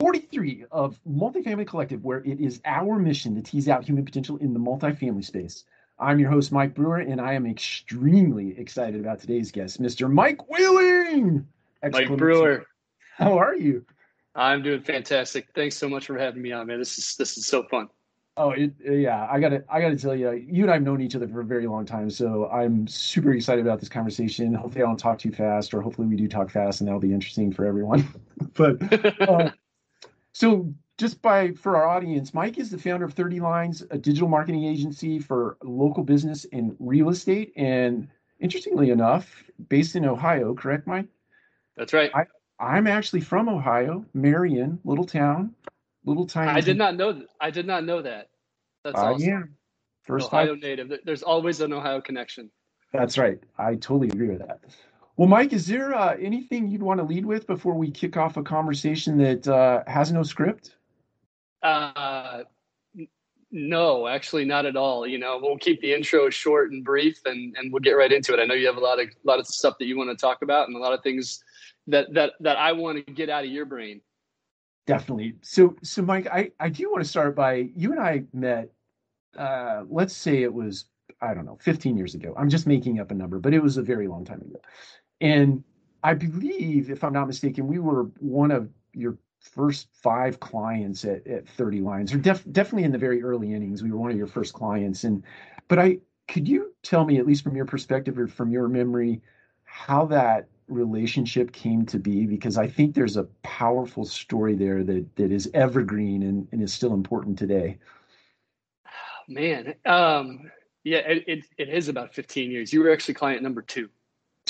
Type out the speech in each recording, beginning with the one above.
43 of Multifamily Collective, where it is our mission to tease out human potential in the multifamily space. I'm your host, Mike Brewer, and I am extremely excited about today's guest, Mr. Mike Whaling. Mike Brewer. How are you? I'm doing fantastic. Thanks so much for having me on, man. This is this is so fun. Oh, it, yeah. I gotta I gotta tell you, you and I've known each other for a very long time, so I'm super excited about this conversation. Hopefully, I don't talk too fast, or hopefully, we do talk fast, and that'll be interesting for everyone. but uh, so just by for our audience, Mike is the founder of 30 Lines, a digital marketing agency for local business and real estate. And interestingly enough, based in Ohio, correct, Mike? That's right. I, I'm actually from Ohio, Marion, little town, little tiny. I did not know that. I did not know that. That's uh, awesome. Yeah. First Ohio time. native. There's always an Ohio connection. That's right. I totally agree with that. Well, Mike, is there uh, anything you'd want to lead with before we kick off a conversation that uh, has no script? Uh, no, actually, not at all. You know, we'll keep the intro short and brief, and and we'll get right into it. I know you have a lot of a lot of stuff that you want to talk about, and a lot of things that that that I want to get out of your brain. Definitely. So, so Mike, I I do want to start by you and I met. Uh, let's say it was I don't know, 15 years ago. I'm just making up a number, but it was a very long time ago. And I believe, if I'm not mistaken, we were one of your first five clients at, at 30 lines, or def, definitely in the very early innings. We were one of your first clients. And but I could you tell me, at least from your perspective or from your memory, how that relationship came to be? Because I think there's a powerful story there that that is evergreen and, and is still important today. Man, um, yeah, it, it, it is about 15 years. You were actually client number two.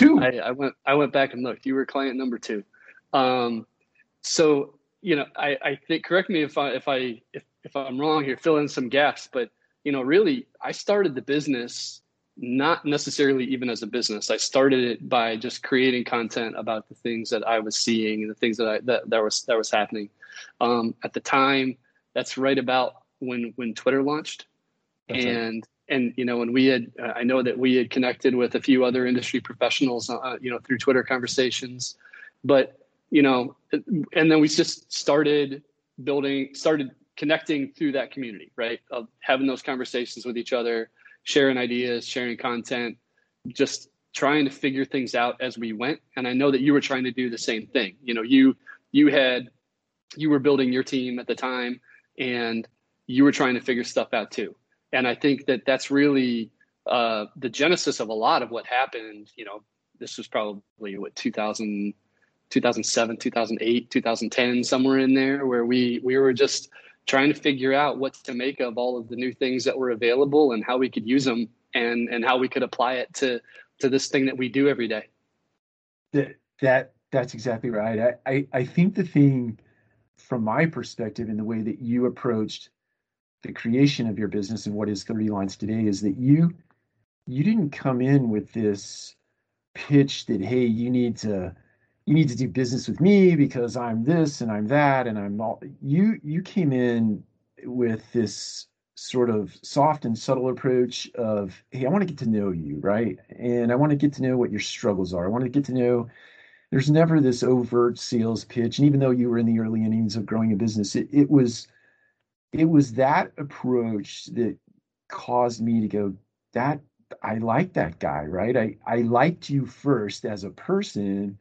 Two. I, I, went I went back and looked. You were client number two. Um, so you know, I, I think correct me if I if I if, if I'm wrong here, fill in some gaps. But you know, really, I started the business not necessarily even as a business. I started it by just creating content about the things that I was seeing and the things that I that, that was that was happening. Um, at the time, that's right about when when Twitter launched, that's and and you know, and we had, uh, I know that we had connected with a few other industry professionals, uh, you know, through Twitter conversations, but you know, and then we just started building, started connecting through that community, right? Of having those conversations with each other, sharing ideas, sharing content, just trying to figure things out as we went. And I know that you were trying to do the same thing. You know, you you had you were building your team at the time, and you were trying to figure stuff out too and I think that that's really uh, the genesis of a lot of what happened. You know, this was probably what 2000, 2007, 2008, 2010, somewhere in there, where we we were just trying to figure out what to make of all of the new things that were available and how we could use them and and how we could apply it to to this thing that we do every day. That that that's exactly right. I, I, I think the thing from my perspective in the way that you approached the creation of your business and what is 30 lines today is that you you didn't come in with this pitch that hey you need to you need to do business with me because I'm this and I'm that and I'm all you you came in with this sort of soft and subtle approach of hey I want to get to know you right? And I want to get to know what your struggles are. I want to get to know there's never this overt sales pitch. And even though you were in the early innings of growing a business it, it was it was that approach that caused me to go that i like that guy right? I i liked you first as a person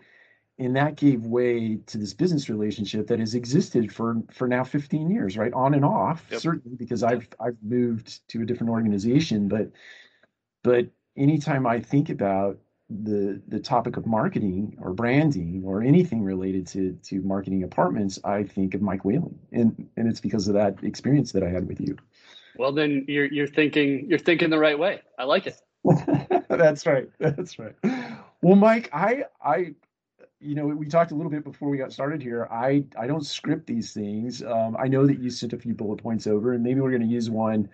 and that gave way to this business relationship that has existed for for now 15 years right? On and off yep. certainly because i've i've moved to a different organization but but anytime i think about the the topic of marketing or branding or anything related to to marketing apartments, I think of Mike Whaling, and and it's because of that experience that I had with you. Well, then you're you're thinking you're thinking the right way. I like it. That's right. That's right. Well, Mike, I I you know we talked a little bit before we got started here. I I don't script these things. Um, I know that you sent a few bullet points over, and maybe we're going to use one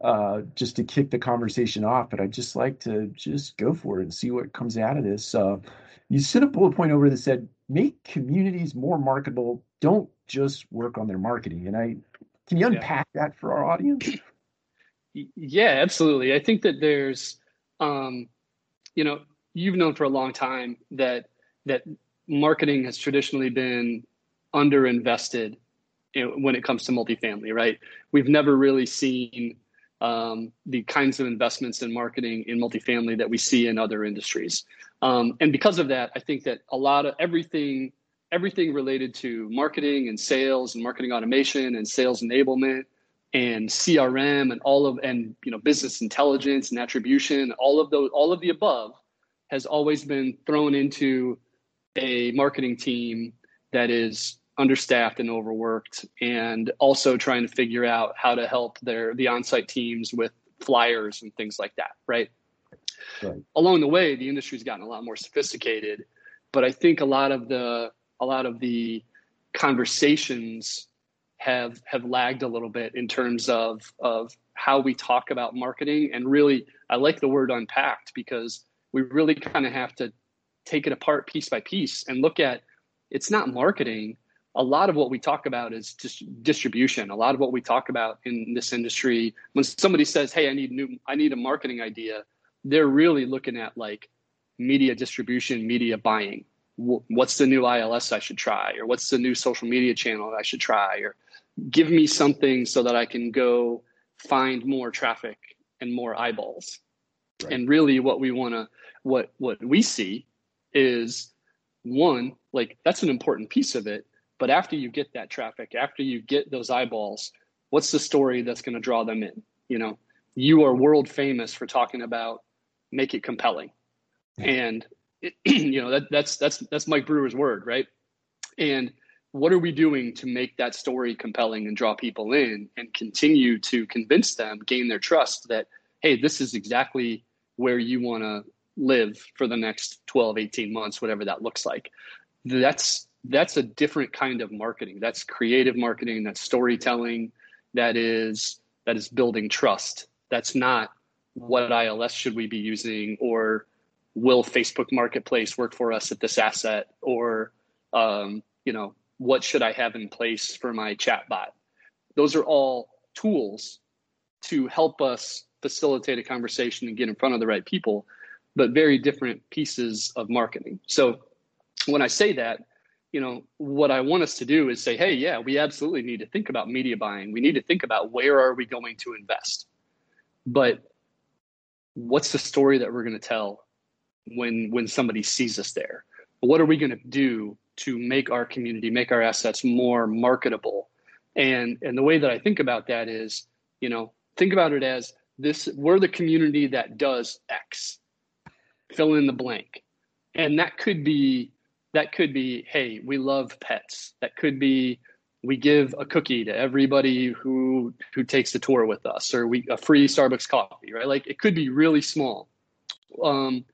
uh, just to kick the conversation off, but I'd just like to just go for it and see what comes out of this. Uh, you sent a bullet point over that said, make communities more marketable. Don't just work on their marketing. And I, can you unpack yeah. that for our audience? Yeah, absolutely. I think that there's, um, you know, you've known for a long time that, that marketing has traditionally been underinvested when it comes to multifamily, right? We've never really seen um, the kinds of investments in marketing in multifamily that we see in other industries. Um, and because of that, I think that a lot of everything, everything related to marketing and sales and marketing automation and sales enablement and CRM and all of and you know business intelligence and attribution, all of those, all of the above, has always been thrown into a marketing team that is understaffed and overworked and also trying to figure out how to help their the on-site teams with flyers and things like that right? right along the way the industry's gotten a lot more sophisticated but i think a lot of the a lot of the conversations have have lagged a little bit in terms of of how we talk about marketing and really i like the word unpacked because we really kind of have to take it apart piece by piece and look at it's not marketing a lot of what we talk about is just distribution. A lot of what we talk about in this industry, when somebody says, "Hey, I need new, I need a marketing idea," they're really looking at like media distribution, media buying. What's the new ILS I should try, or what's the new social media channel I should try, or give me something so that I can go find more traffic and more eyeballs. Right. And really, what we want to, what what we see is one like that's an important piece of it but after you get that traffic, after you get those eyeballs, what's the story that's going to draw them in? You know, you are world famous for talking about make it compelling. And it, you know, that that's that's that's Mike Brewer's word, right? And what are we doing to make that story compelling and draw people in and continue to convince them, gain their trust that hey, this is exactly where you want to live for the next 12, 18 months, whatever that looks like. That's that's a different kind of marketing. That's creative marketing, that's storytelling, that is that is building trust. That's not what ILS should we be using or will Facebook Marketplace work for us at this asset or um, you know what should I have in place for my chatbot? Those are all tools to help us facilitate a conversation and get in front of the right people, but very different pieces of marketing. So when I say that, you know what i want us to do is say hey yeah we absolutely need to think about media buying. We need to think about where are we going to invest. But what's the story that we're going to tell when when somebody sees us there? What are we going to do to make our community make our assets more marketable? And and the way that i think about that is you know think about it as this we're the community that does x. Fill in the blank. And that could be that could be hey we love pets. That could be we give a cookie to everybody who who takes the tour with us or we a free starbucks coffee right? Like it could be really small. Um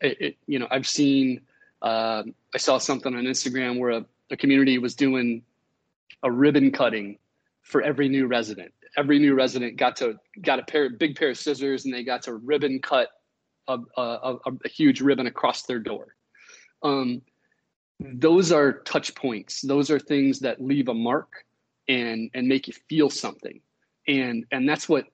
it, it you know i've seen uh, i saw something on instagram where a, a community was doing a ribbon cutting for every new resident. Every new resident got to got a pair big pair of scissors and they got to ribbon cut a, a, a, a huge ribbon across their door. Um, those are touch points. Those are things that leave a mark and and make you feel something. And and that's what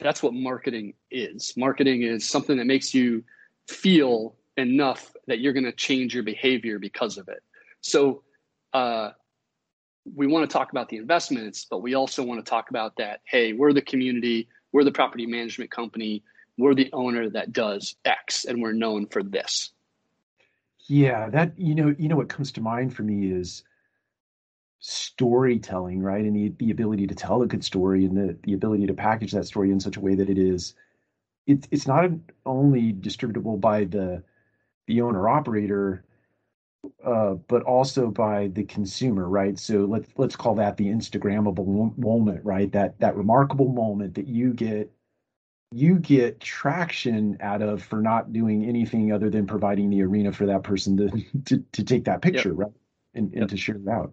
that's what marketing is. Marketing is something that makes you feel enough that you're going to change your behavior because of it. So uh, we want to talk about the investments but we also want to talk about that hey we're the community we're the property management company we're the owner that does x and we're known for this yeah, that you know, you know what comes to mind for me is storytelling, right? And the, the ability to tell a good story and the, the ability to package that story in such a way that it is it, it's not only distributable by the the owner operator uh, but also by the consumer, right? So let's let's call that the Instagrammable moment, right? That that remarkable moment that you get you get traction out of for not doing anything other than providing the arena for that person to to, to take that picture yep. right? And, and yep. to share it out.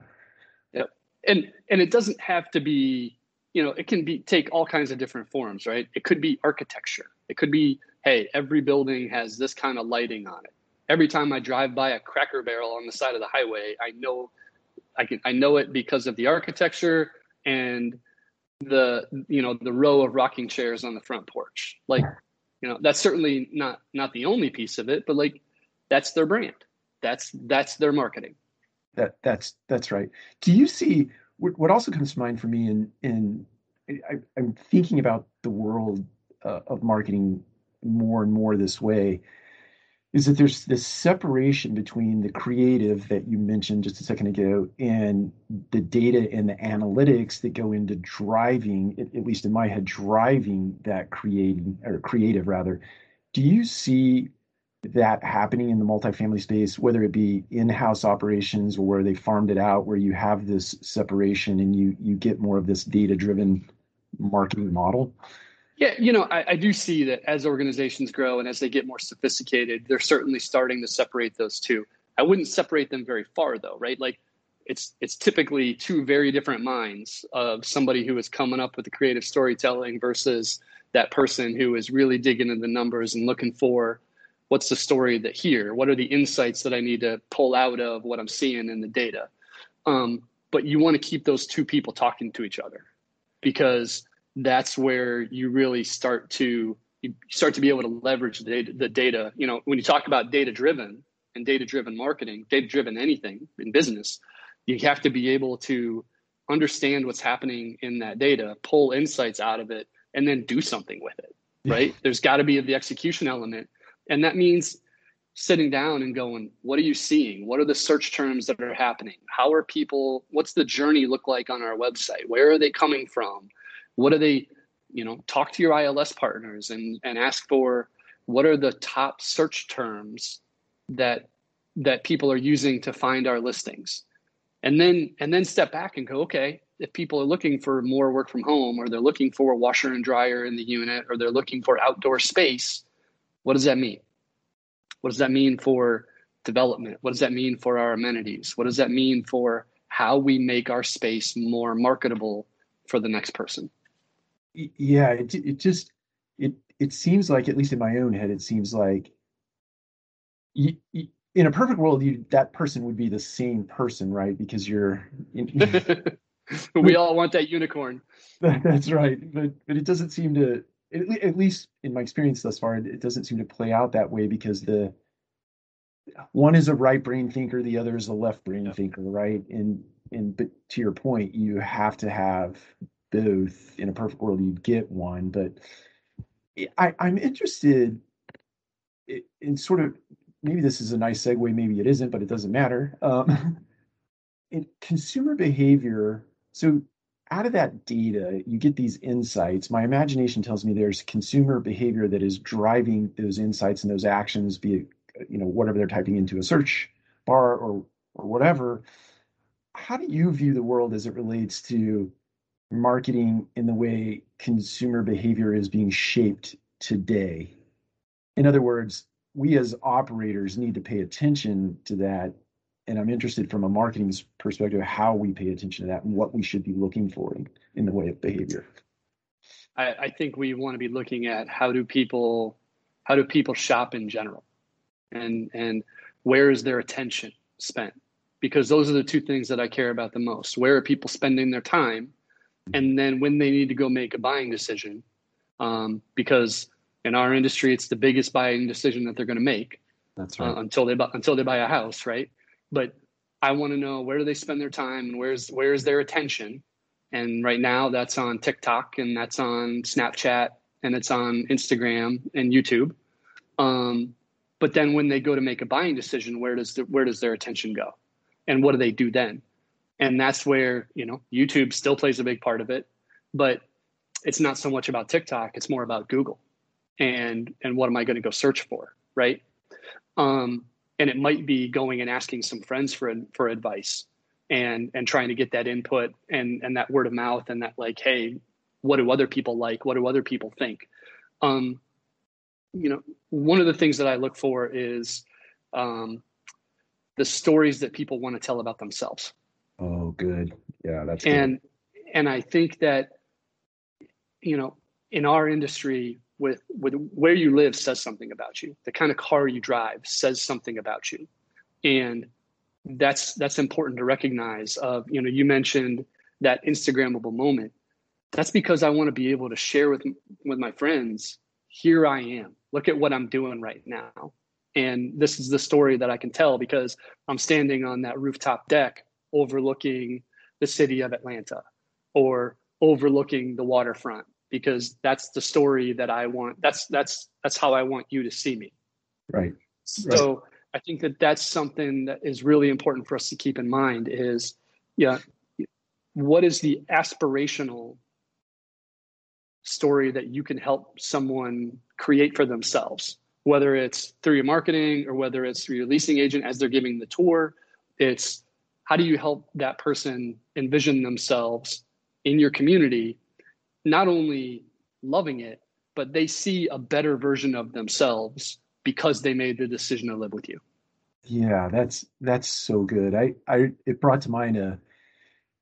Yep. And and it doesn't have to be you know it can be take all kinds of different forms right? It could be architecture. It could be hey every building has this kind of lighting on it. Every time i drive by a cracker barrel on the side of the highway i know i can i know it because of the architecture and the you know the row of rocking chairs on the front porch. Like you know that's certainly not not the only piece of it but like that's their brand. That's that's their marketing. That that's that's right. Do you see what also comes to mind for me in in I, am thinking about the world uh, of marketing more and more this way is that there's this separation between the creative that you mentioned just a second ago and the data and the analytics that go into driving at, least in my head driving that creating or creative rather. Do you see that happening in the multifamily space whether it be in-house operations or where they farmed it out where you have this separation and you you get more of this data driven marketing model yeah, you know, I, I, do see that as organizations grow and as they get more sophisticated, they're certainly starting to separate those two. I wouldn't separate them very far though, right? Like it's it's typically two very different minds of somebody who is coming up with the creative storytelling versus that person who is really digging into the numbers and looking for what's the story that here, what are the insights that I need to pull out of what I'm seeing in the data. Um, but you want to keep those two people talking to each other because that's where you really start to you start to be able to leverage the data, the data. You know, when you talk about data driven and data driven marketing, data driven anything in business, you have to be able to understand what's happening in that data, pull insights out of it, and then do something with it. Right? There's got to be the execution element, and that means sitting down and going, what are you seeing? What are the search terms that are happening? How are people? What's the journey look like on our website? Where are they coming from? What are they you know talk to your ils partners and and ask for what are the top search terms that that people are using to find our listings? And then and then step back and go okay if people are looking for more work from home or they're looking for a washer and dryer in the unit or they're looking for outdoor space what does that mean? What does that mean for development? What does that mean for our amenities? What does that mean for how we make our space more marketable for the next person yeah it, it just it it seems like at least in my own head it seems like you, you, in a perfect world you that person would be the same person right? Because you're we all want that unicorn. That's right but but it doesn't seem to at least in my experience thus far it doesn't seem to play out that way because the one is a right brain thinker the other is a left brain thinker right? And and but to your point you have to have both. In a perfect world, you'd get one, but I, I'm interested in sort of maybe this is a nice segue, maybe it isn't, but it doesn't matter. Um, in consumer behavior, so out of that data, you get these insights. My imagination tells me there's consumer behavior that is driving those insights and those actions, be it you know whatever they're typing into a search bar or or whatever. How do you view the world as it relates to marketing in the way consumer behavior is being shaped today. In other words, we as operators need to pay attention to that. And I'm interested from a marketing perspective how we pay attention to that and what we should be looking for in, in the way of behavior. I, I think we want to be looking at how do people how do people shop in general and and where is their attention spent because those are the two things that i care about the most where are people spending their time and then when they need to go make a buying decision um, because in our industry it's the biggest buying decision that they're going to make that's uh, right. uh, until they buy, until they buy a house right? But i want to know where do they spend their time and where's where's their attention? And right now that's on tiktok and that's on snapchat and it's on instagram and youtube. Um, but then when they go to make a buying decision where does the, where does their attention go? And what do they do then and that's where you know youtube still plays a big part of it but it's not so much about tiktok it's more about google and and what am i going to go search for right? Um and it might be going and asking some friends for for advice and and trying to get that input and and that word of mouth and that like hey what do other people like? What do other people think? Um you know one of the things that i look for is um the stories that people want to tell about themselves Oh, good. Yeah, that's and good. and I think that you know in our industry with with where you live says something about you. The kind of car you drive says something about you, and that's that's important to recognize. Of you know you mentioned that Instagrammable moment. That's because I want to be able to share with with my friends. Here I am. Look at what I'm doing right now. And this is the story that I can tell because I'm standing on that rooftop deck overlooking the city of Atlanta or overlooking the waterfront because that's the story that I want. That's that's that's how I want you to see me. Right. So right. I think that that's something that is really important for us to keep in mind is yeah what is the aspirational story that you can help someone create for themselves whether it's through your marketing or whether it's through your leasing agent as they're giving the tour it's how do you help that person envision themselves in your community not only loving it but they see a better version of themselves because they made the decision to live with you yeah that's that's so good i i it brought to mind a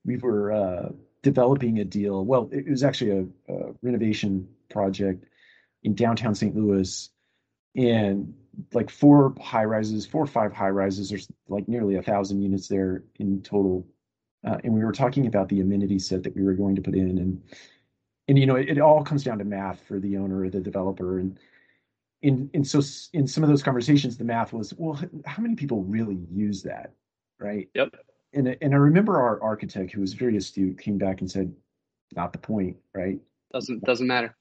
we were uh, developing a deal. Well, it was actually a, a, renovation project in downtown St. Louis, and like four high rises, four or five high rises. There's like nearly a thousand units there in total, uh, and we were talking about the amenity set that we were going to put in, and and you know it, it all comes down to math for the owner or the developer, and in and so in some of those conversations, the math was, well, how many people really use that, right? Yep and and I remember our architect who was very astute came back and said, "Not the point, right? Doesn't doesn't matter.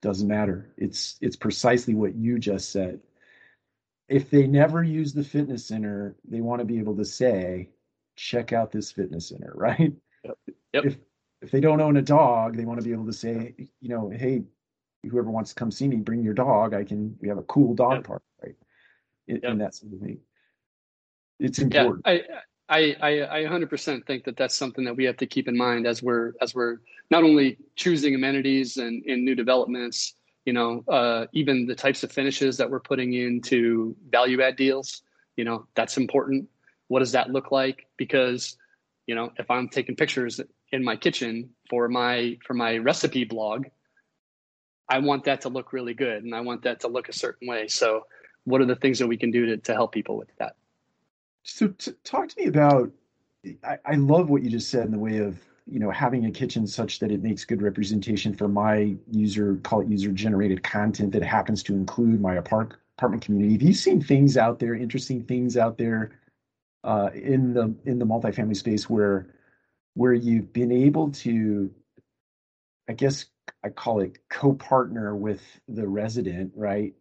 Doesn't matter. It's it's precisely what you just said. If they never use the fitness center, they want to be able to say, "Check out this fitness center," right? Yep. yep. If if they don't own a dog, they want to be able to say, you know, hey, whoever wants to come see me, bring your dog. I can. We have a cool dog yep. park, right? In, yep. that sort of thing. It's important. Yeah, I, I, I, I 100% think that that's something that we have to keep in mind as we're as we're not only choosing amenities and in new developments, you know, uh, even the types of finishes that we're putting into value add deals. You know, that's important. What does that look like? Because, you know, if I'm taking pictures in my kitchen for my for my recipe blog, I want that to look really good, and I want that to look a certain way. So, what are the things that we can do to to help people with that? So t- talk to me about. I, I love what you just said in the way of you know having a kitchen such that it makes good representation for my user call it user generated content that happens to include my apart- apartment community. Have you seen things out there, interesting things out there uh, in the in the multifamily space where where you've been able to, I guess I call it co-partner with the resident, right?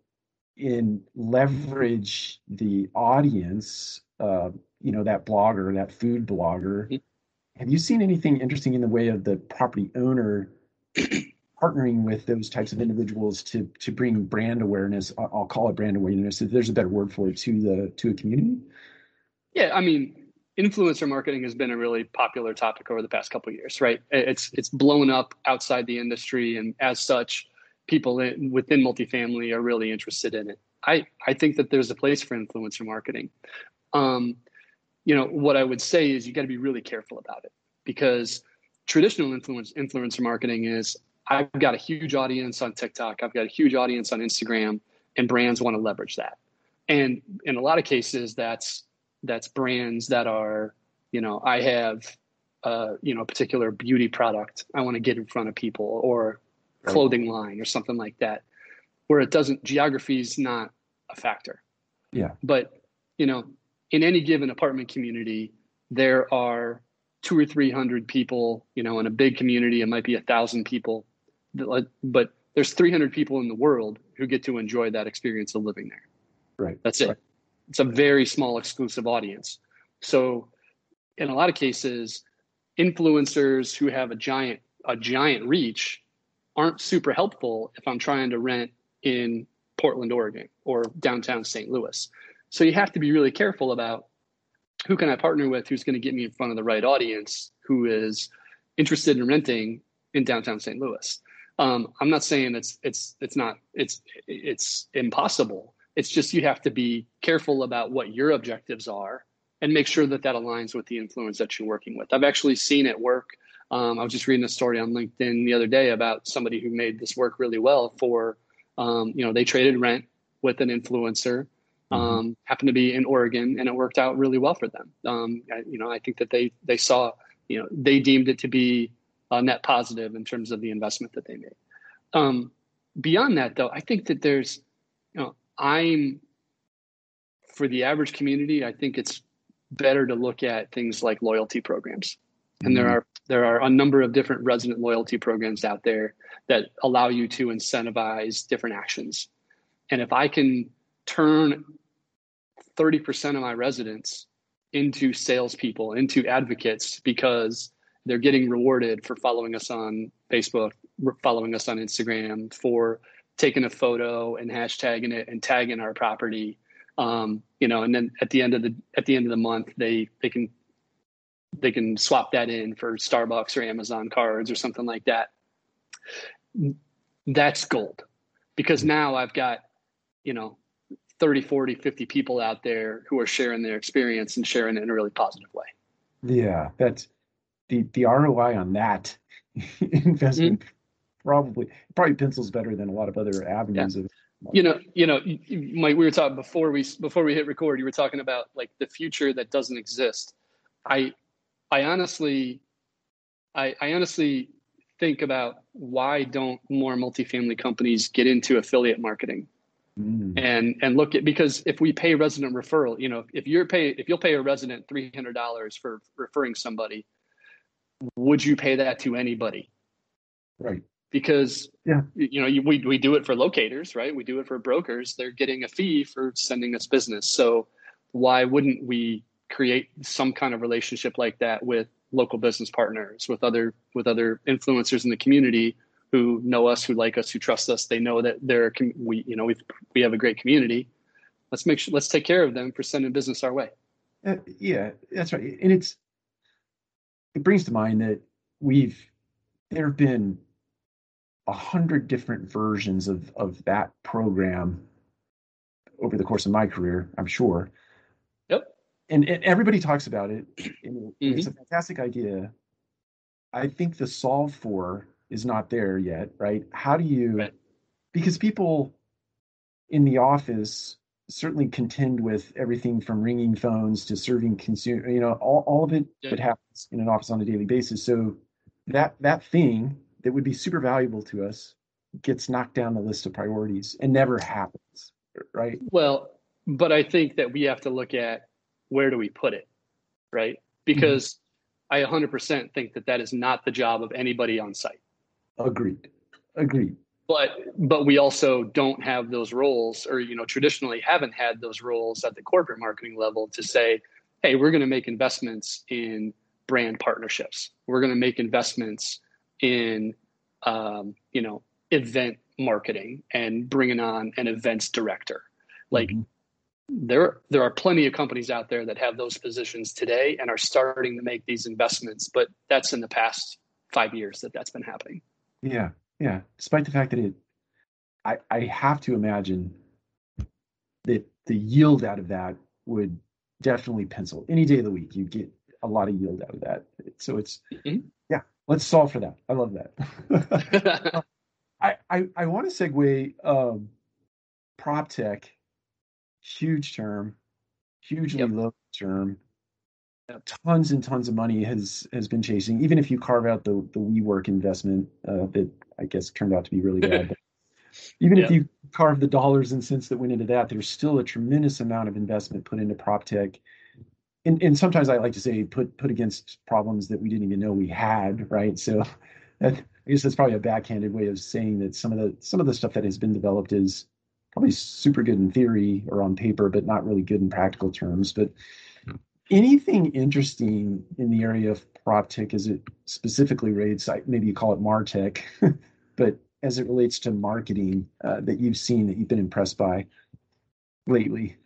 In leverage the audience uh, you know, that blogger, that food blogger. Have you seen anything interesting in the way of the property owner partnering with those types of individuals to to bring brand awareness? I'll call it brand awareness. If there's a better word for it to the to a community. Yeah, I mean, influencer marketing has been a really popular topic over the past couple years, right? It's it's blown up outside the industry, and as such, people in, within multifamily are really interested in it. I I think that there's a place for influencer marketing. Um, you know, what I would say is you got to be really careful about it because traditional influence influencer marketing is I've got a huge audience on TikTok, I've got a huge audience on Instagram, and brands want to leverage that. And in a lot of cases, that's that's brands that are, you know, I have, uh, you know, a particular beauty product I want to get in front of people, or clothing line, or something like that, where it doesn't geography is not a factor. Yeah. But you know, in any given apartment community, there are two or three hundred people. You know, in a big community, it might be a thousand people, but there's 300 people in the world who get to enjoy that experience of living there. Right. That's it. Right. It's a very small exclusive audience. So, in a lot of cases, influencers who have a giant a giant reach aren't super helpful if I'm trying to rent in Portland, Oregon, or downtown St. Louis. So you have to be really careful about who can I partner with who's going to get me in front of the right audience who is interested in renting in downtown St. Louis. Um, I'm not saying it's it's it's not it's it's impossible. It's just you have to be careful about what your objectives are and make sure that that aligns with the influence that you're working with. I've actually seen it work. Um, I was just reading a story on LinkedIn the other day about somebody who made this work really well for, um, you know, they traded rent with an influencer. Um, happened to be in Oregon, and it worked out really well for them. Um, I, you know, I think that they they saw, you know, they deemed it to be a net positive in terms of the investment that they made. Um, beyond that, though, I think that there's, you know, I'm for the average community, I think it's better to look at things like loyalty programs. And there mm-hmm. are there are a number of different resident loyalty programs out there that allow you to incentivize different actions. And if I can turn 30% of my residents into salespeople, into advocates, because they're getting rewarded for following us on Facebook, following us on Instagram, for taking a photo and hashtagging it and tagging our property. Um, you know, and then at the end of the at the end of the month, they they can they can swap that in for Starbucks or Amazon cards or something like that. That's gold because now I've got, you know, 30, 40, 50 people out there who are sharing their experience and sharing it in a really positive way. Yeah, that's the the ROI on that investment mm-hmm. probably probably pencils better than a lot of other avenues yeah. of you know you know Mike we were talking before we before we hit record you were talking about like the future that doesn't exist I I honestly, I, I honestly think about why don't more multifamily companies get into affiliate marketing mm. and and look at because if we pay resident referral you know if you're pay if you'll pay a resident $300 for referring somebody would you pay that to anybody? Right. Because yeah. you know you, we, we do it for locators right? We do it for brokers. They're getting a fee for sending us business. So why wouldn't we create some kind of relationship like that with local business partners, with other with other influencers in the community who know us, who like us, who trust us. They know that they're we you know we we have a great community. Let's make sure let's take care of them for sending business our way. Uh, yeah, that's right, and it's it brings to mind that we've there have been a hundred different versions of of that program over the course of my career. I'm sure and, and everybody talks about it. Mm-hmm. It's a fantastic idea. I think the solve for is not there yet, right? How do you? Right. Because people in the office certainly contend with everything from ringing phones to serving consumer. You know, all, all of it yeah. that happens in an office on a daily basis. So that that thing that would be super valuable to us gets knocked down the list of priorities and never happens, right? Well, but I think that we have to look at where do we put it right because mm-hmm. i 100% think that that is not the job of anybody on site agreed. Agreed. But but we also don't have those roles or you know traditionally haven't had those roles at the corporate marketing level to say hey we're going to make investments in brand partnerships. We're going to make investments in um, you know event marketing and bringing on an events director. Like mm-hmm. there there are plenty of companies out there that have those positions today and are starting to make these investments but that's in the past five years that that's been happening yeah yeah despite the fact that it i i have to imagine that the yield out of that would definitely pencil any day of the week you get a lot of yield out of that so it's mm-hmm. yeah let's solve for that i love that I, I i want to segue um prop tech huge term, hugely yep. low term. Tons and tons of money has has been chasing. Even if you carve out the the WeWork investment uh, that I guess turned out to be really bad. even yep. if you carve the dollars and cents that went into that, there's still a tremendous amount of investment put into prop tech. And, and sometimes I like to say put put against problems that we didn't even know we had, right? So that, I guess that's probably a backhanded way of saying that some of the some of the stuff that has been developed is probably super good in theory or on paper, but not really good in practical terms. But anything interesting in the area of prop tech as it specifically rates, maybe you call it martech, but as it relates to marketing uh, that you've seen that you've been impressed by lately?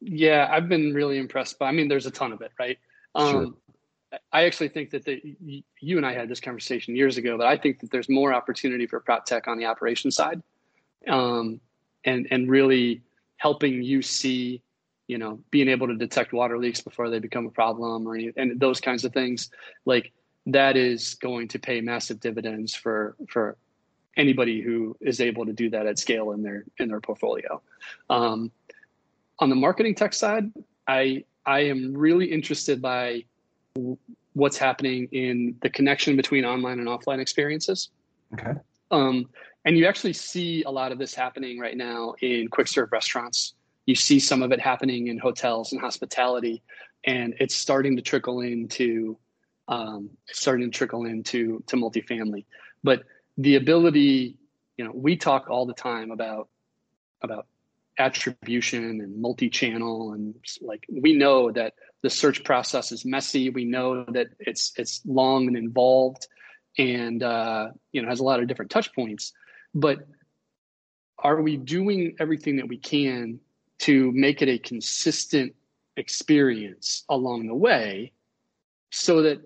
Yeah, I've been really impressed by. I mean, there's a ton of it, right? Um, sure. I actually think that the, you and I had this conversation years ago, but I think that there's more opportunity for prop tech on the operations side um, and and really helping you see you know being able to detect water leaks before they become a problem or and those kinds of things like that is going to pay massive dividends for for anybody who is able to do that at scale in their in their portfolio. Um, on the marketing tech side i i am really interested by what's happening in the connection between online and offline experiences. Okay. Um, and you actually see a lot of this happening right now in quick serve restaurants you see some of it happening in hotels and hospitality, and it's starting to trickle into um, starting to trickle into to multifamily. But the ability, you know, we talk all the time about about attribution and multi-channel and like we know that the search process is messy we know that it's it's long and involved and uh, you know has a lot of different touch points but are we doing everything that we can to make it a consistent experience along the way so that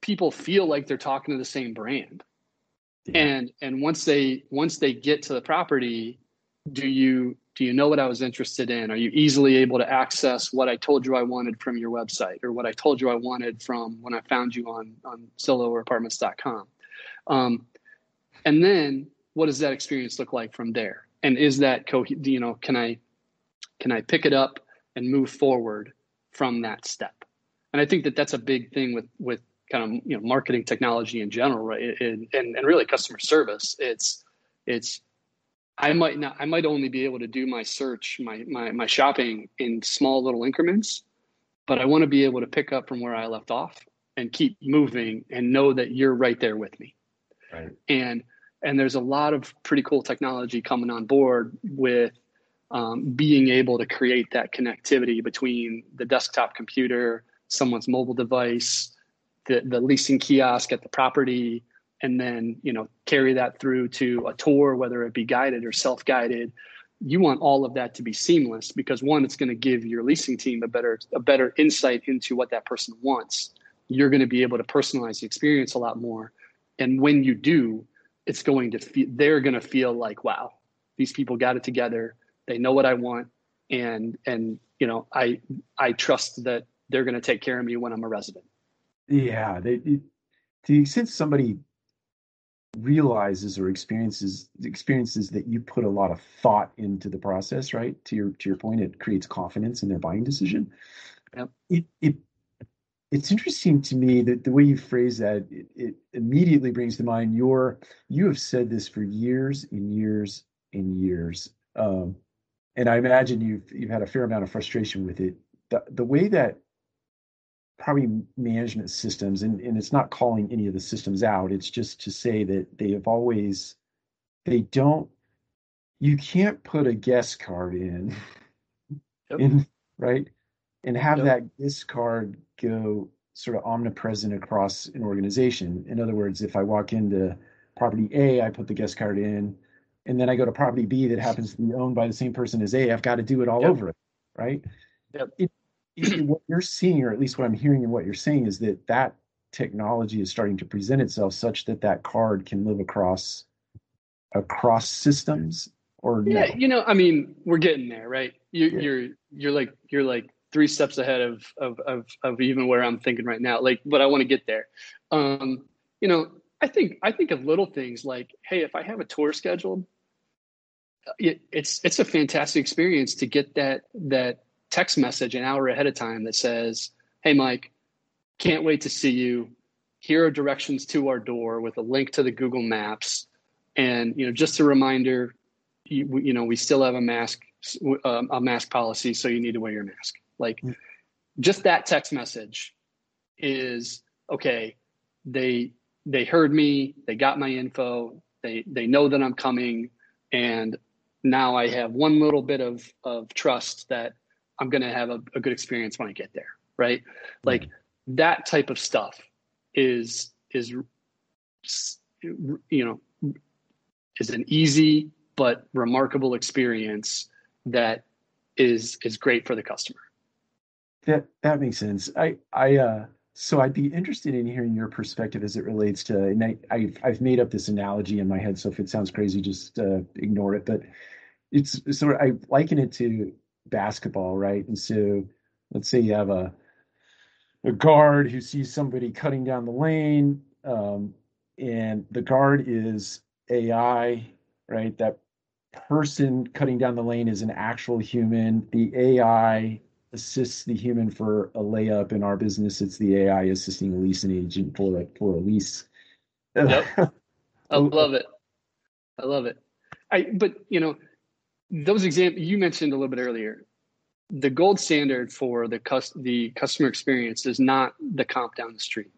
people feel like they're talking to the same brand yeah. and and once they once they get to the property do you do you know what I was interested in? Are you easily able to access what I told you I wanted from your website or what I told you I wanted from when I found you on, on Zillow or apartments.com? Um, and then what does that experience look like from there? And is that, co- you know, can I, can I pick it up and move forward from that step? And I think that that's a big thing with, with kind of, you know, marketing technology in general, right? And, and, and really customer service. It's, it's I might not I might only be able to do my search, my my my shopping in small little increments, but I want to be able to pick up from where I left off and keep moving and know that you're right there with me. Right. And and there's a lot of pretty cool technology coming on board with um, being able to create that connectivity between the desktop computer, someone's mobile device, the, the leasing kiosk at the property, and then you know carry that through to a tour whether it be guided or self-guided. You want all of that to be seamless because one it's going to give your leasing team a better a better insight into what that person wants. You're going to be able to personalize the experience a lot more. And when you do it's going to feel they're going to feel like wow these people got it together they know what i want. And and you know i i trust that they're going to take care of me when i'm a resident. Yeah they to the extent somebody realizes or experiences experiences that you put a lot of thought into the process right? To your to your point it creates confidence in their buying decision. Yep. it, it it's interesting to me that the way you phrase that it, it immediately brings to mind your you have said this for years and years and years um, and i imagine you've you've had a fair amount of frustration with it the, the way that property management systems, and, and it's not calling any of the systems out. It's just to say that they have always, they don't, you can't put a guest card in, yep. in right, and have yep. that guest card go sort of omnipresent across an organization. In other words, if I walk into property A, I put the guest card in, and then I go to property B that happens to be owned by the same person as A, I've got to do it all yep. over it, right? Yep. It, what you're seeing, or at least what I'm hearing and what you're saying, is that that technology is starting to present itself such that that card can live across across systems or yeah no? you know i mean we're getting there right you, yeah. you're you're like you're like three steps ahead of, of of of even where i'm thinking right now like but i want to get there um you know i think i think of little things like hey if i have a tour scheduled it, it's it's a fantastic experience to get that that text message an hour ahead of time that says, Hey, Mike, can't wait to see you. Here are directions to our door with a link to the Google Maps. And, you know, just a reminder, you, you know, we still have a mask, um, a mask policy, so you need to wear your mask. Like mm. just that text message is okay. They, they heard me, they got my info, they, they know that I'm coming. And now I have one little bit of, of trust that I'm going to have a, a, good experience when I get there. Right. Like that type of stuff is, is, you know, is an easy but remarkable experience that is, is great for the customer. That, that makes sense. I, I, uh, so I'd be interested in hearing your perspective as it relates to, and I, I've, I've made up this analogy in my head. So if it sounds crazy, just uh, ignore it. But it's so I liken it to basketball, right? And so let's say you have a a guard who sees somebody cutting down the lane, um, and the guard is AI, right? That person cutting down the lane is an actual human. The AI assists the human for a layup. In our business, it's the AI assisting a leasing agent for a for a lease. Yep. I love it. I love it. I but you know those examples you mentioned a little bit earlier the gold standard for the cus- the customer experience is not the comp down the street.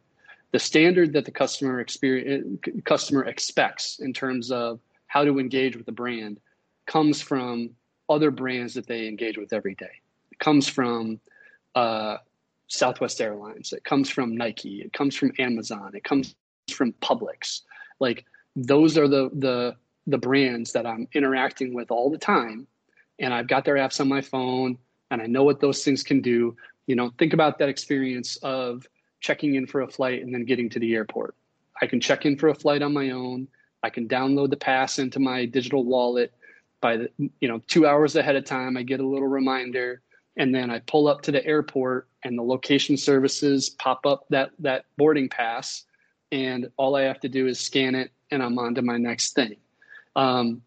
The standard that the customer experience customer expects in terms of how to engage with the brand comes from other brands that they engage with every day. Comes from uh, Southwest Airlines. It comes from Nike. It comes from Amazon. It comes from Publix. Like those are the the the brands that I'm interacting with all the time, and I've got their apps on my phone and I know what those things can do. You know, think about that experience of checking in for a flight and then getting to the airport. I can check in for a flight on my own. I can download the pass into my digital wallet by the you know 2 hours ahead of time. I get a little reminder and then I pull up to the airport and the location services pop up that that boarding pass and all I have to do is scan it and I'm on to my next thing. Um,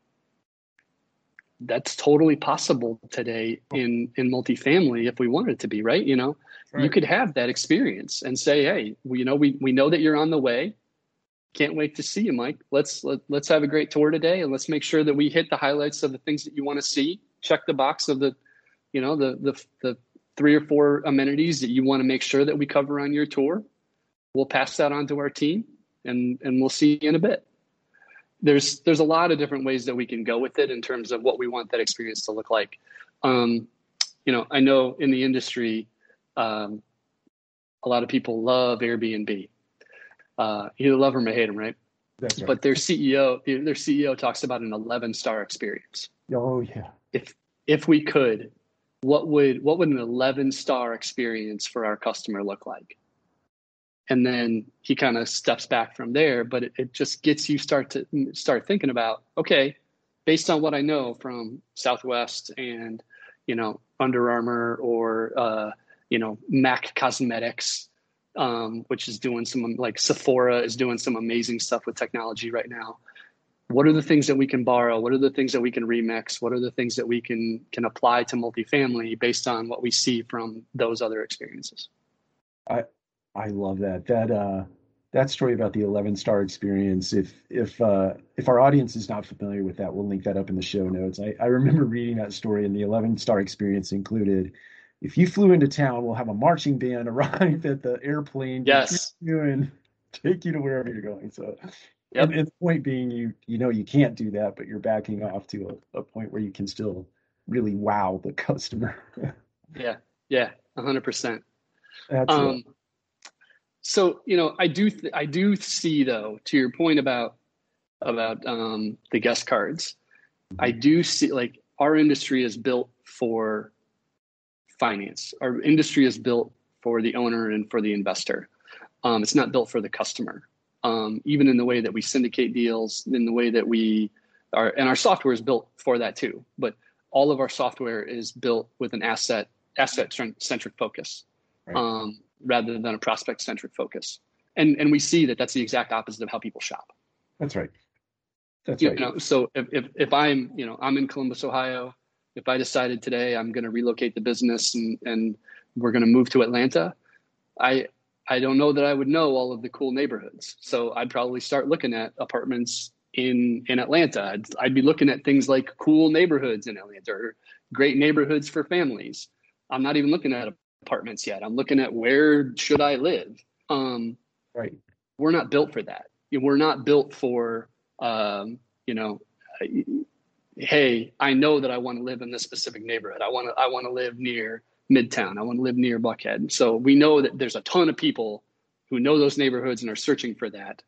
that's totally possible today in in multifamily if we wanted it to be right you know right. you could have that experience and say hey we, you know we, we know that you're on the way can't wait to see you mike let's let, let's have a great tour today and let's make sure that we hit the highlights of the things that you want to see check the box of the you know the the, the three or four amenities that you want to make sure that we cover on your tour we'll pass that on to our team and and we'll see you in a bit there's there's a lot of different ways that we can go with it in terms of what we want that experience to look like. Um, you know, I know in the industry, um, a lot of people love Airbnb. Uh, either love them or hate them, right? That's right. But their CEO, their CEO talks about an 11 star experience. Oh yeah. If if we could, what would what would an 11 star experience for our customer look like? and then he kind of steps back from there but it, it, just gets you start to start thinking about okay based on what i know from southwest and you know under armour or uh, you know mac cosmetics um, which is doing some like sephora is doing some amazing stuff with technology right now what are the things that we can borrow what are the things that we can remix what are the things that we can can apply to multifamily based on what we see from those other experiences I, I love that. That uh, that story about the 11 star experience. If if uh, if our audience is not familiar with that, we'll link that up in the show notes. I, I remember reading that story, and the 11 star experience included. If you flew into town, we'll have a marching band arrive at the airplane. Yes. You and take you to wherever you're going. So, yep. and, and, the point being, you you know you can't do that, but you're backing off to a, a point where you can still really wow the customer. yeah. Yeah. hundred percent. That's um, so you know i do th- i do see though to your point about about um, the guest cards i do see like our industry is built for finance our industry is built for the owner and for the investor um, it's not built for the customer um, even in the way that we syndicate deals in the way that we are and our software is built for that too but all of our software is built with an asset asset centric focus right. um, rather than a prospect centric focus. And and we see that that's the exact opposite of how people shop. That's right. That's you right. Know, so if, if if I'm you know I'm in Columbus, Ohio, if I decided today I'm going to relocate the business and and we're going to move to Atlanta, I I don't know that I would know all of the cool neighborhoods. So I'd probably start looking at apartments in in Atlanta. I'd, I'd be looking at things like cool neighborhoods in Atlanta or great neighborhoods for families. I'm not even looking at apartments yet. I'm looking at where should I live. Um, right. We're not built for that. We're not built for um, you know. Hey, I know that I want to live in this specific neighborhood. I want to. I want to live near Midtown. I want to live near Buckhead. So we know that there's a ton of people who know those neighborhoods and are searching for that.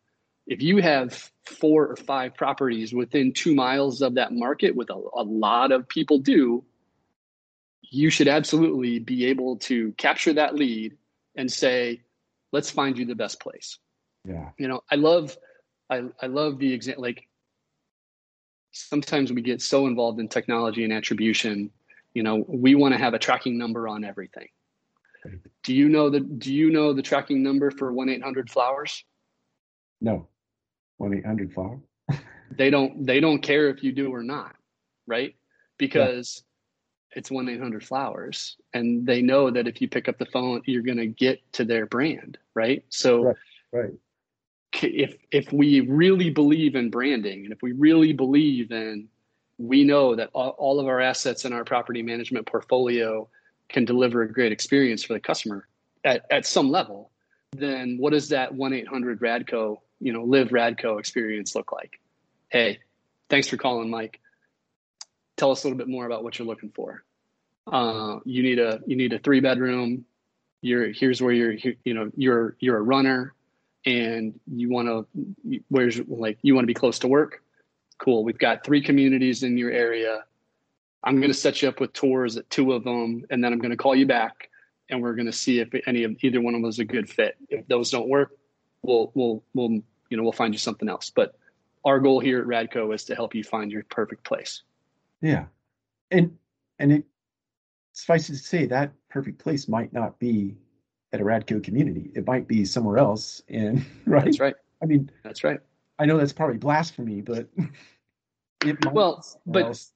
If you have four or five properties within two miles of that market, with a, a lot of people do, you should absolutely be able to capture that lead and say, let's find you the best place. Yeah. You know, I love, I, I love the example, like sometimes we get so involved in technology and attribution, you know, we want to have a tracking number on everything. Do you know the, do you know the tracking number for 1-800-Flowers? No. 1-800-Flower? they don't, they don't care if you do or not. Right. Because it's 1-800-flowers and they know that if you pick up the phone you're going to get to their brand right so right, right. if if we really believe in branding and if we really believe in we know that all, all of our assets in our property management portfolio can deliver a great experience for the customer at, at some level, then what does that 1-800 Radco, you know, live Radco experience look like? Hey, thanks for calling, Mike. Tell us a little bit more about what you're looking for. Uh, you need a you need a three bedroom. You're here's where you're you know you're you're a runner, and you want to where's like you want to be close to work. Cool. We've got three communities in your area. I'm going to set you up with tours at two of them, and then I'm going to call you back, and we're going to see if any of either one of them is a good fit. If those don't work, we'll we'll we'll you know we'll find you something else. But our goal here at Radco is to help you find your perfect place. Yeah, and and it suffices to say that perfect place might not be at a Radco community. It might be somewhere else. And right, that's right. I mean, that's right. I know that's probably blasphemy, but it well, but else.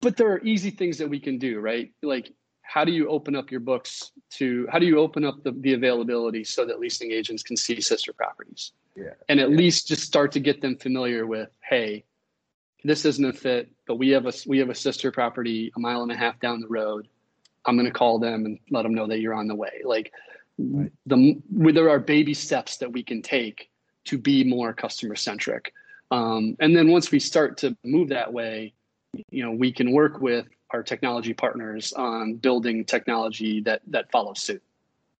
but there are easy things that we can do, right? Like, how do you open up your books to? How do you open up the, the availability so that leasing agents can see sister properties? Yeah, and at yeah. least just start to get them familiar with, hey, this isn't a fit, but we have a we have a sister property a mile and a half down the road. I'm going to call them and let them know that you're on the way. Like right. the there are baby steps that we can take to be more customer centric. Um, and then once we start to move that way, you know, we can work with our technology partners on building technology that that follows suit.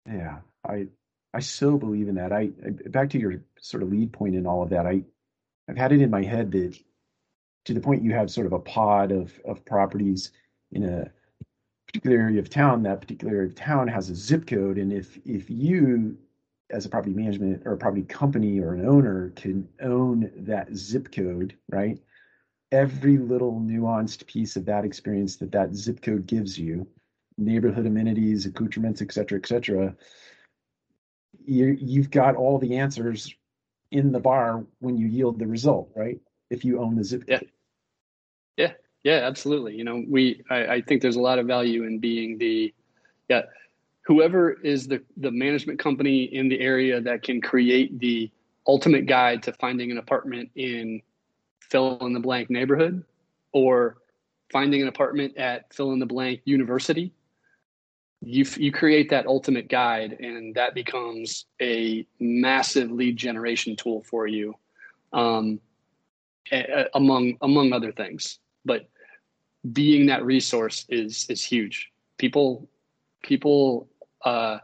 Yeah, I I so believe in that. I, I back to your sort of lead point in all of that. I I've had it in my head that to the point you have sort of a pod of of properties in a particular area of town, that particular area of town has a zip code. And if if you as a property management or a property company or an owner can own that zip code, right? Every little nuanced piece of that experience that that zip code gives you, neighborhood amenities, accoutrements, et cetera, et cetera, you, you've got all the answers in the bar when you yield the result, right? If you own the zip code. Yeah. Yeah. Yeah, absolutely. You know, we I, I think there's a lot of value in being the yeah, whoever is the the management company in the area that can create the ultimate guide to finding an apartment in fill in the blank neighborhood or finding an apartment at fill in the blank university you you create that ultimate guide and that becomes a massive lead generation tool for you um, among among other things but being that resource is is huge. People people uh,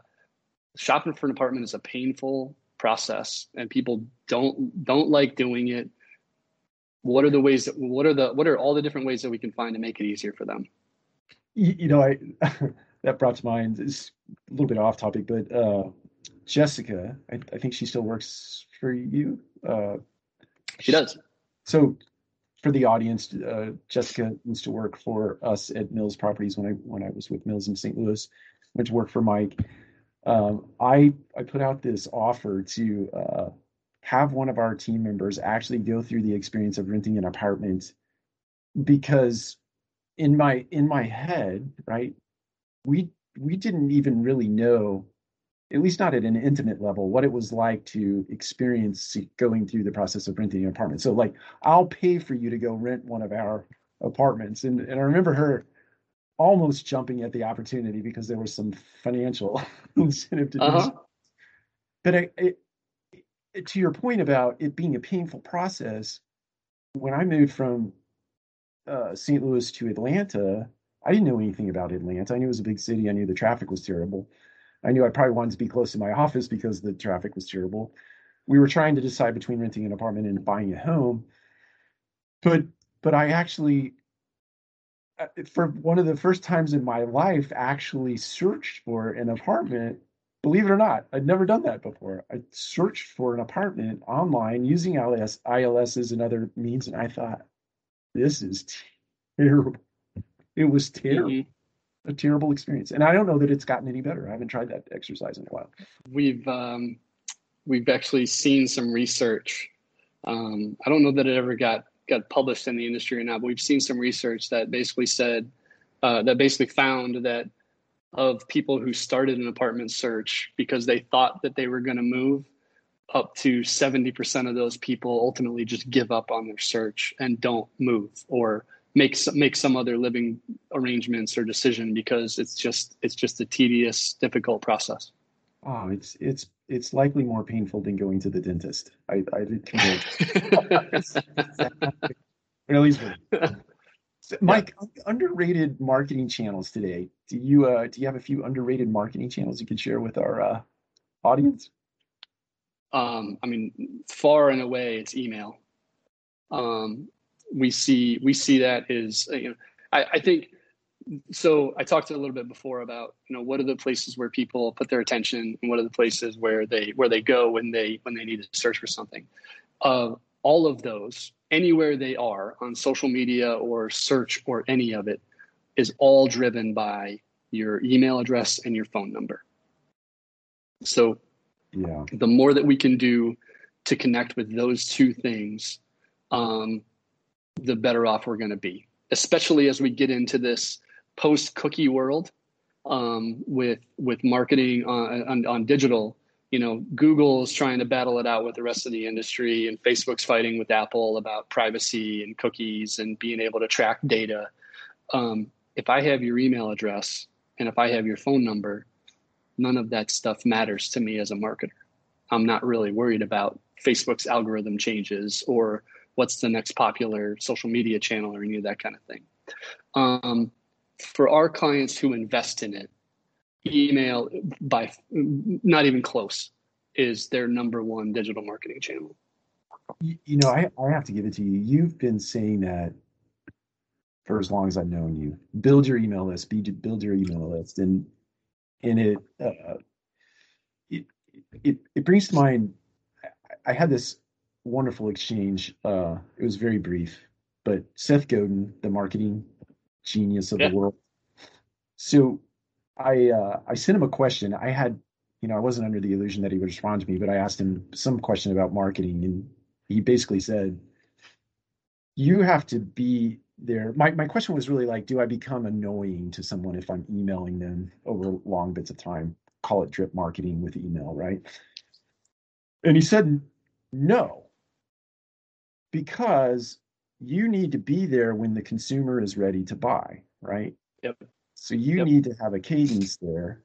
shopping for an apartment is a painful process, and people don't don't like doing it. What are the ways that what are the what are all the different ways that we can find to make it easier for them? You, you know, I that brought to mind is a little bit off topic, but uh, Jessica, I, I think she still works for you. Uh, she does. So for the audience, uh, Jessica used to work for us at Mills Properties when I when I was with Mills in St. Louis. Went to work for Mike. Um, I I put out this offer to uh, have one of our team members actually go through the experience of renting an apartment because in my in my head, right, we we didn't even really know at least not at an intimate level, what it was like to experience going through the process of renting an apartment. So, like, I'll pay for you to go rent one of our apartments. And, and I remember her almost jumping at the opportunity because there was some financial incentive to uh-huh. do so. But I, it, it, to your point about it being a painful process, when I moved from uh, St. Louis to Atlanta, I didn't know anything about Atlanta. I knew it was a big city. I knew the traffic was terrible. I knew I probably wanted to be close to my office because the traffic was terrible. We were trying to decide between renting an apartment and buying a home. But but I actually for one of the first times in my life actually searched for an apartment believe it or not i'd never done that before i searched for an apartment online using ILS, ils's and other means and i thought this is terrible it was terrible mm-hmm a terrible experience. And I don't know that it's gotten any better. I haven't tried that exercise in a while. We've um, we've actually seen some research. Um, I don't know that it ever got got published in the industry or not, but we've seen some research that basically said uh, that basically found that of people who started an apartment search because they thought that they were going to move, up to 70% of those people ultimately just give up on their search and don't move or make some, make some other living arrangements or decision because it's just it's just a tedious, difficult process. Oh, it's it's it's likely more painful than going to the dentist. I I did really. So, Mike, yeah. underrated marketing channels today. Do you uh, do you have a few underrated marketing channels you could share with our uh, audience? Um, I mean, far and away, it's email. Um, we see we see that is you know I, I think so I talked a little bit before about you know what are the places where people put their attention and what are the places where they where they go when they when they need to search for something. Uh, all of those, anywhere they are on social media or search or any of it, is all driven by your email address and your phone number. So, yeah, the more that we can do to connect with those two things, um, the better off we're going to be, especially as we get into this post cookie world um, with with marketing on, on, on digital. You know, Google is trying to battle it out with the rest of the industry, and Facebook's fighting with Apple about privacy and cookies and being able to track data. Um, if I have your email address and if I have your phone number, none of that stuff matters to me as a marketer. I'm not really worried about Facebook's algorithm changes or what's the next popular social media channel or any of that kind of thing. Um, for our clients who invest in it, email by not even close is their number one digital marketing channel. You, know, I, I have to give it to you. You've been saying that for as long as I've known you. Build your email list. build your email list, and and it uh, it, it it brings to mind. I had this wonderful exchange. Uh, it was very brief, but Seth Godin, the marketing genius of yeah. the world. So I uh, I sent him a question. I had, you know, I wasn't under the illusion that he would respond to me, but I asked him some question about marketing, and he basically said, "You have to be there." My my question was really like, do I become annoying to someone if I'm emailing them over long bits of time? Call it drip marketing with email, right? And he said, no because you need to be there when the consumer is ready to buy, right? Yep. So you yep. need to have a cadence there.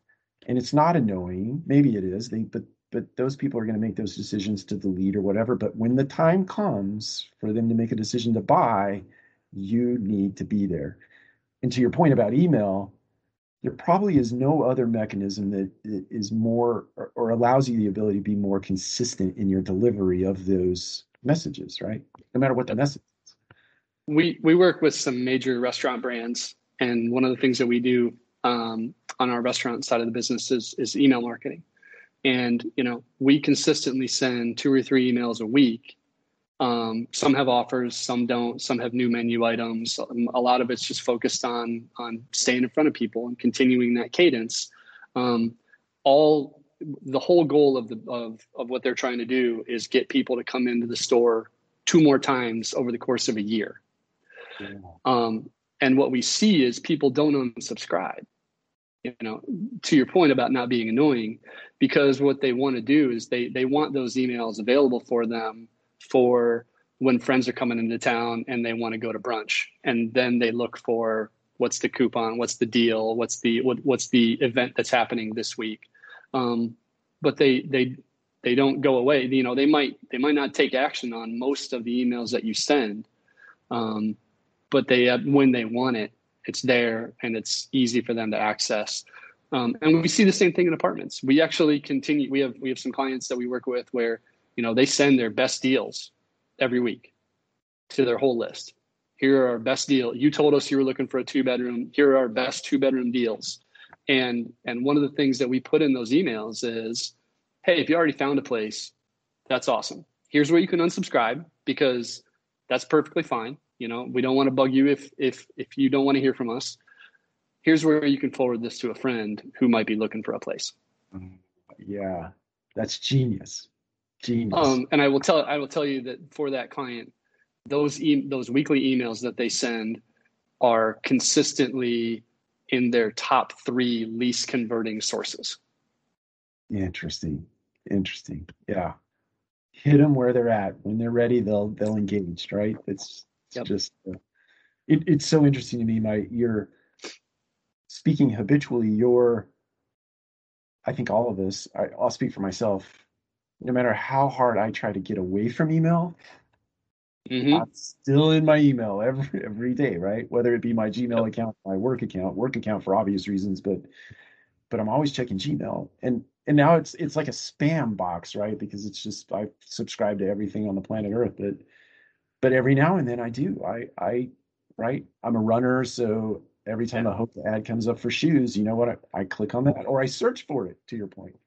And it's not annoying. Maybe it is. They but but those people are going to make those decisions to delete or whatever. But when the time comes for them to make a decision to buy, you need to be there. And to your point about email, there probably is no other mechanism that is more or, allows you the ability to be more consistent in your delivery of those messages, right? No matter what the message. We we work with some major restaurant brands, and one of the things that we do um, on our restaurant side of the business is is email marketing. And you know, we consistently send two or three emails a week. Um, some have offers, some don't. Some have new menu items. A lot of it's just focused on on staying in front of people and continuing that cadence. Um, all the whole goal of the of of what they're trying to do is get people to come into the store two more times over the course of a year. Yeah. Um, and what we see is people don't unsubscribe. You know, to your point about not being annoying, because what they want to do is they they want those emails available for them for when friends are coming into town and they want to go to brunch, and then they look for what's the coupon, what's the deal, what's the what, what's the event that's happening this week um, but they they they don't go away. You know, they might they might not take action on most of the emails that you send, um, but they uh, when they want it, it's there and it's easy for them to access. Um, and we see the same thing in apartments. We actually continue. We have we have some clients that we work with where you know they send their best deals every week to their whole list. Here are our best deal. You told us you were looking for a two bedroom. Here are our best two bedroom deals. And and one of the things that we put in those emails is, hey, if you already found a place, that's awesome. Here's where you can unsubscribe because that's perfectly fine. You know, we don't want to bug you if if if you don't want to hear from us. Here's where you can forward this to a friend who might be looking for a place. Yeah, that's genius. Genius. Um, and I will tell I will tell you that for that client, those e- those weekly emails that they send are consistently in their top three least converting sources. Interesting. Interesting. Yeah. Hit them where they're at. When they're ready, they'll they'll engage. Right. It's, it's yep. just uh, it, it's so interesting to me. My you're speaking habitually. You're, I think all of us. I, I'll speak for myself. No matter how hard I try to get away from email, Mm-hmm. I'm still in my email every every day, right? Whether it be my Gmail account, my work account, work account for obvious reasons, but but I'm always checking Gmail. And and now it's it's like a spam box, right? Because it's just I subscribe to everything on the planet Earth. But but every now and then I do. I I right. I'm a runner, so every time Yeah. I hope the ad comes up for shoes, you know what? I, I click on that or I search for it. To your point,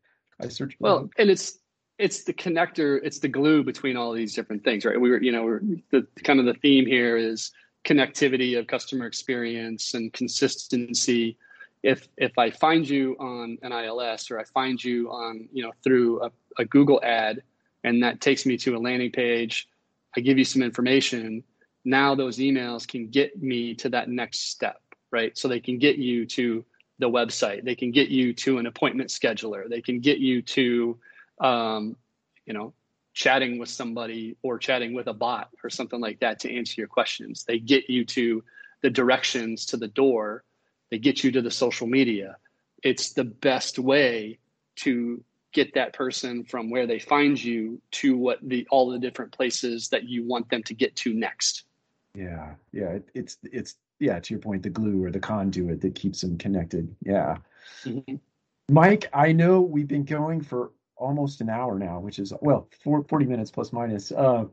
I search. For Well, and it's it's the connector, it's the glue between all these different things, right? We were, you know, we're the kind of the theme here is connectivity of customer experience and consistency. If if I find you on an ILS or I find you on, you know, through a, a Google ad, and that takes me to a landing page, I give you some information. Now those emails can get me to that next step, right? So they can get you to the website. They can get you to an appointment scheduler. They can get you to um, you know, chatting with somebody or chatting with a bot or something like that to answer your questions. They get you to the directions to the door. They get you to the social media. It's the best way to get that person from where they find you to what the all the different places that you want them to get to next. Yeah, yeah. It, it's it's yeah. To your point, the glue or the conduit that keeps them connected. Yeah. Mm-hmm. Mike, I know we've been going for almost an hour now, which is well, four, 40 minutes plus minus. Uh,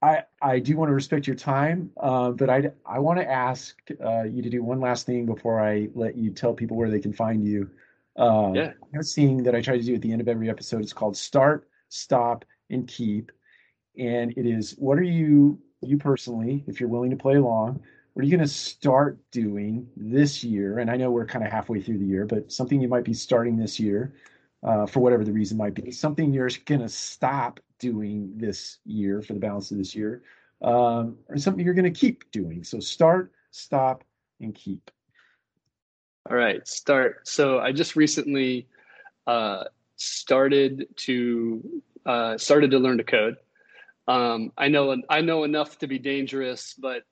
I I do want to respect your time, uh, but I I want to ask uh, you to do one last thing before I let you tell people where they can find you. Uh, Yeah. a thing that I try to do at the end of every episode. It's called Start, Stop, and Keep, and it is what are you you personally, if you're willing to play along, what are you going to start doing this year? And I know we're kind of halfway through the year, but something you might be starting this year uh, for whatever the reason might be, something you're going to stop doing this year for the balance of this year, um, or something you're going to keep doing. So start, stop, and keep. All right, start. So I just recently uh, started to uh, started to learn to code. Um, I know I know enough to be dangerous, but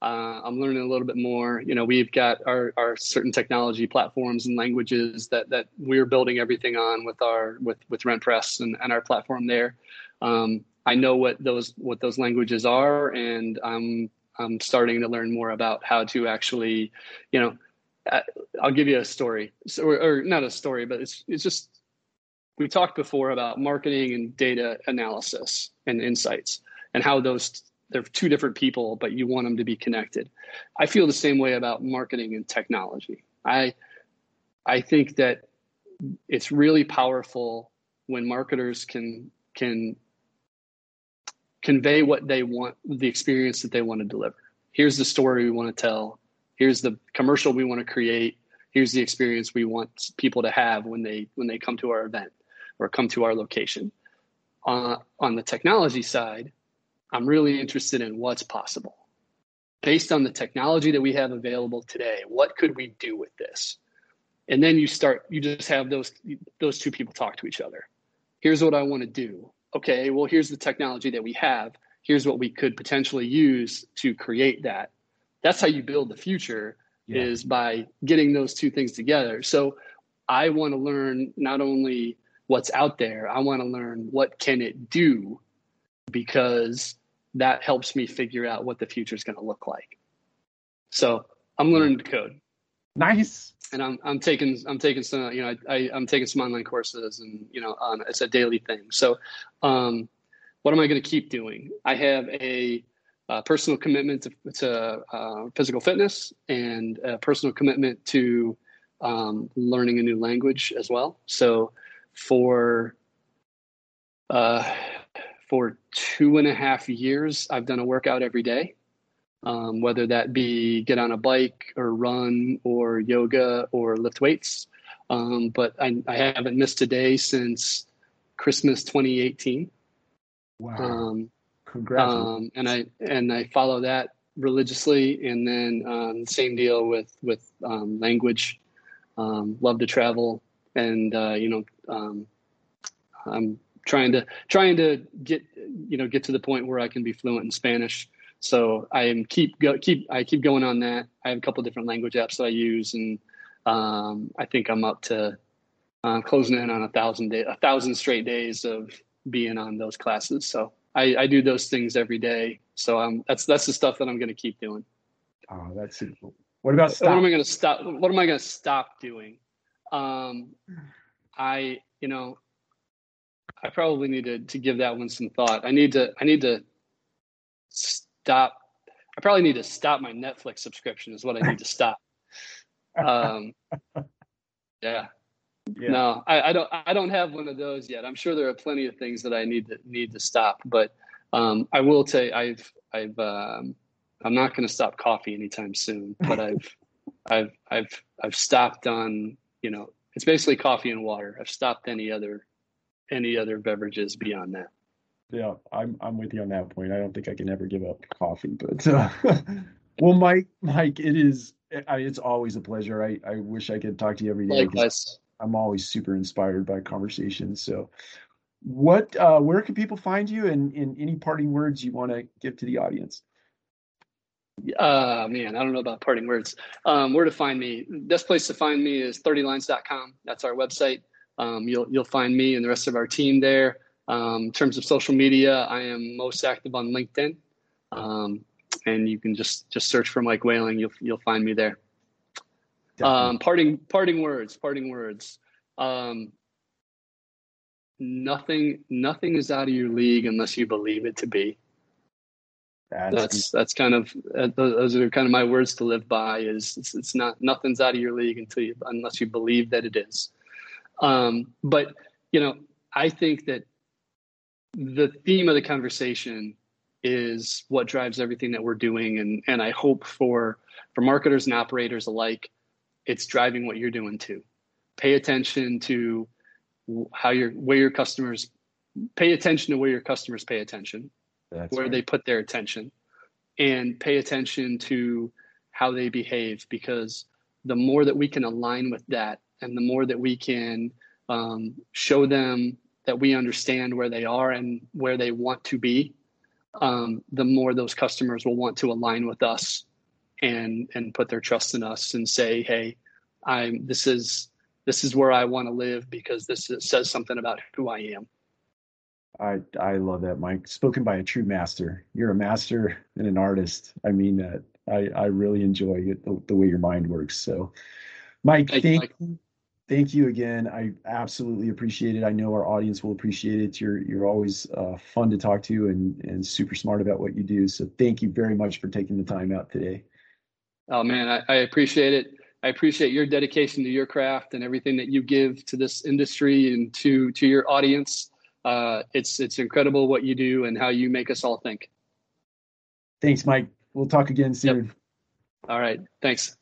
uh, I'm learning a little bit more. You know, we've got our, our certain technology platforms and languages that that we're building everything on with our with with RentPress and, and our platform there. Um, I know what those what those languages are, and I'm I'm starting to learn more about how to actually, you know, Uh, I'll give you a story, so, or, or not a story, but it's it's just we talked before about marketing and data analysis and insights and how those they're two different people, but you want them to be connected. I feel the same way about marketing and technology. I I think that it's really powerful when marketers can can convey what they want, the experience that they want to deliver. Here's the story we want to tell. Here's the commercial we want to create. Here's the experience we want people to have when they when they come to our event or come to our location. Uh, on the technology side, I'm really interested in what's possible. Based on the technology that we have available today, what could we do with this? And then you start, you just have those those two people talk to each other. Here's what I want to do. Okay, well, here's the technology that we have. Here's what we could potentially use to create that. That's how you build the future Yeah. is by getting those two things together. So I want to learn not only what's out there, I want to learn what can it do because that helps me figure out what the future is going to look like. So I'm learning to code Nice. and I'm, I'm taking, I'm taking some, you know, I, I'm taking some online courses and, you know, on, it's a daily thing. So, um, what am I going to keep doing? I have a, uh personal commitment to, to uh, physical fitness and a personal commitment to um, learning a new language as well. So for uh, for two and a half years, I've done a workout every day, um, whether that be get on a bike or run or yoga or lift weights. Um, but I, I haven't missed a day since Christmas 2018. Wow. Um. Um, and I and I follow that religiously. And then um, same deal with with um, language. Um, love to travel, and uh, you know, um, I'm trying to trying to get you know get to the point where I can be fluent in Spanish. so I am keep go, keep I keep going on that. I have a couple different language apps that I use, and um, I think I'm up to uh, closing in on a thousand day, a thousand straight days of being on those classes. So I, I do those things every day. So um, that's that's the stuff that I'm going to keep doing. Oh, that's super. What about stop? What am I going to stop? What am I going to stop doing? Um, I you know I probably need to to give that one some thought. I need to I need to stop. I probably need to stop my Netflix subscription. Is what I need to stop. Um, yeah. Yeah. No, I, I, don't. I don't have one of those yet. I'm sure there are plenty of things that I need to need to stop, but um, I will say I've I've um, I'm not going to stop coffee anytime soon. But I've I've I've I've stopped on you know it's basically coffee and water. I've stopped any other any other beverages beyond that. Yeah, I'm I'm with you on that point. I don't think I can ever give up coffee, but uh, well, Mike, Mike, it is I, it's always a pleasure. I I wish I could talk to you every day. Likewise. I'm always super inspired by conversations. So, what uh, where can people find you, and in any parting words you want to give to the audience? Uh man, I don't know about parting words. Um, where to find me? Best place to find me is 30lines.com. That's our website. Um, you'll you'll find me and the rest of our team there. Um, in terms of social media, I am most active on LinkedIn, um, and you can just just search for Mike Whaling. You'll you'll find me there. Um, parting parting words. Parting words. Um, nothing nothing is out of your league unless you believe it to be. That's that's, that's kind of uh, those are kind of my words to live by. Is it's, it's not nothing's out of your league until you unless you believe that it is. Um, but you know, I think that the theme of the conversation is what drives everything that we're doing, and and I hope for for marketers and operators alike, it's driving what you're doing too. Pay attention to how your where your customers pay attention to where your customers pay attention, That's where right. they put their attention, and pay attention to how they behave because the more that we can align with that and the more that we can um, show them that we understand where they are and where they want to be, um, the more those customers will want to align with us and and put their trust in us and say, hey, I'm this is this is where I want to live because this is, says something about who I am. I I love that, Mike. Spoken by a true master. You're a master and an artist. I mean that. I I really enjoy it, the, the way your mind works. So, Mike, thank, thank you thank you again. I absolutely appreciate it. I know our audience will appreciate it. You're you're always uh, fun to talk to and and super smart about what you do. So thank you very much for taking the time out today. Oh man, I, I appreciate it. I appreciate your dedication to your craft and everything that you give to this industry and to to your audience. Uh, it's it's incredible what you do and how you make us all think. Thanks, Mike. We'll talk again soon. Yep. All right. Thanks.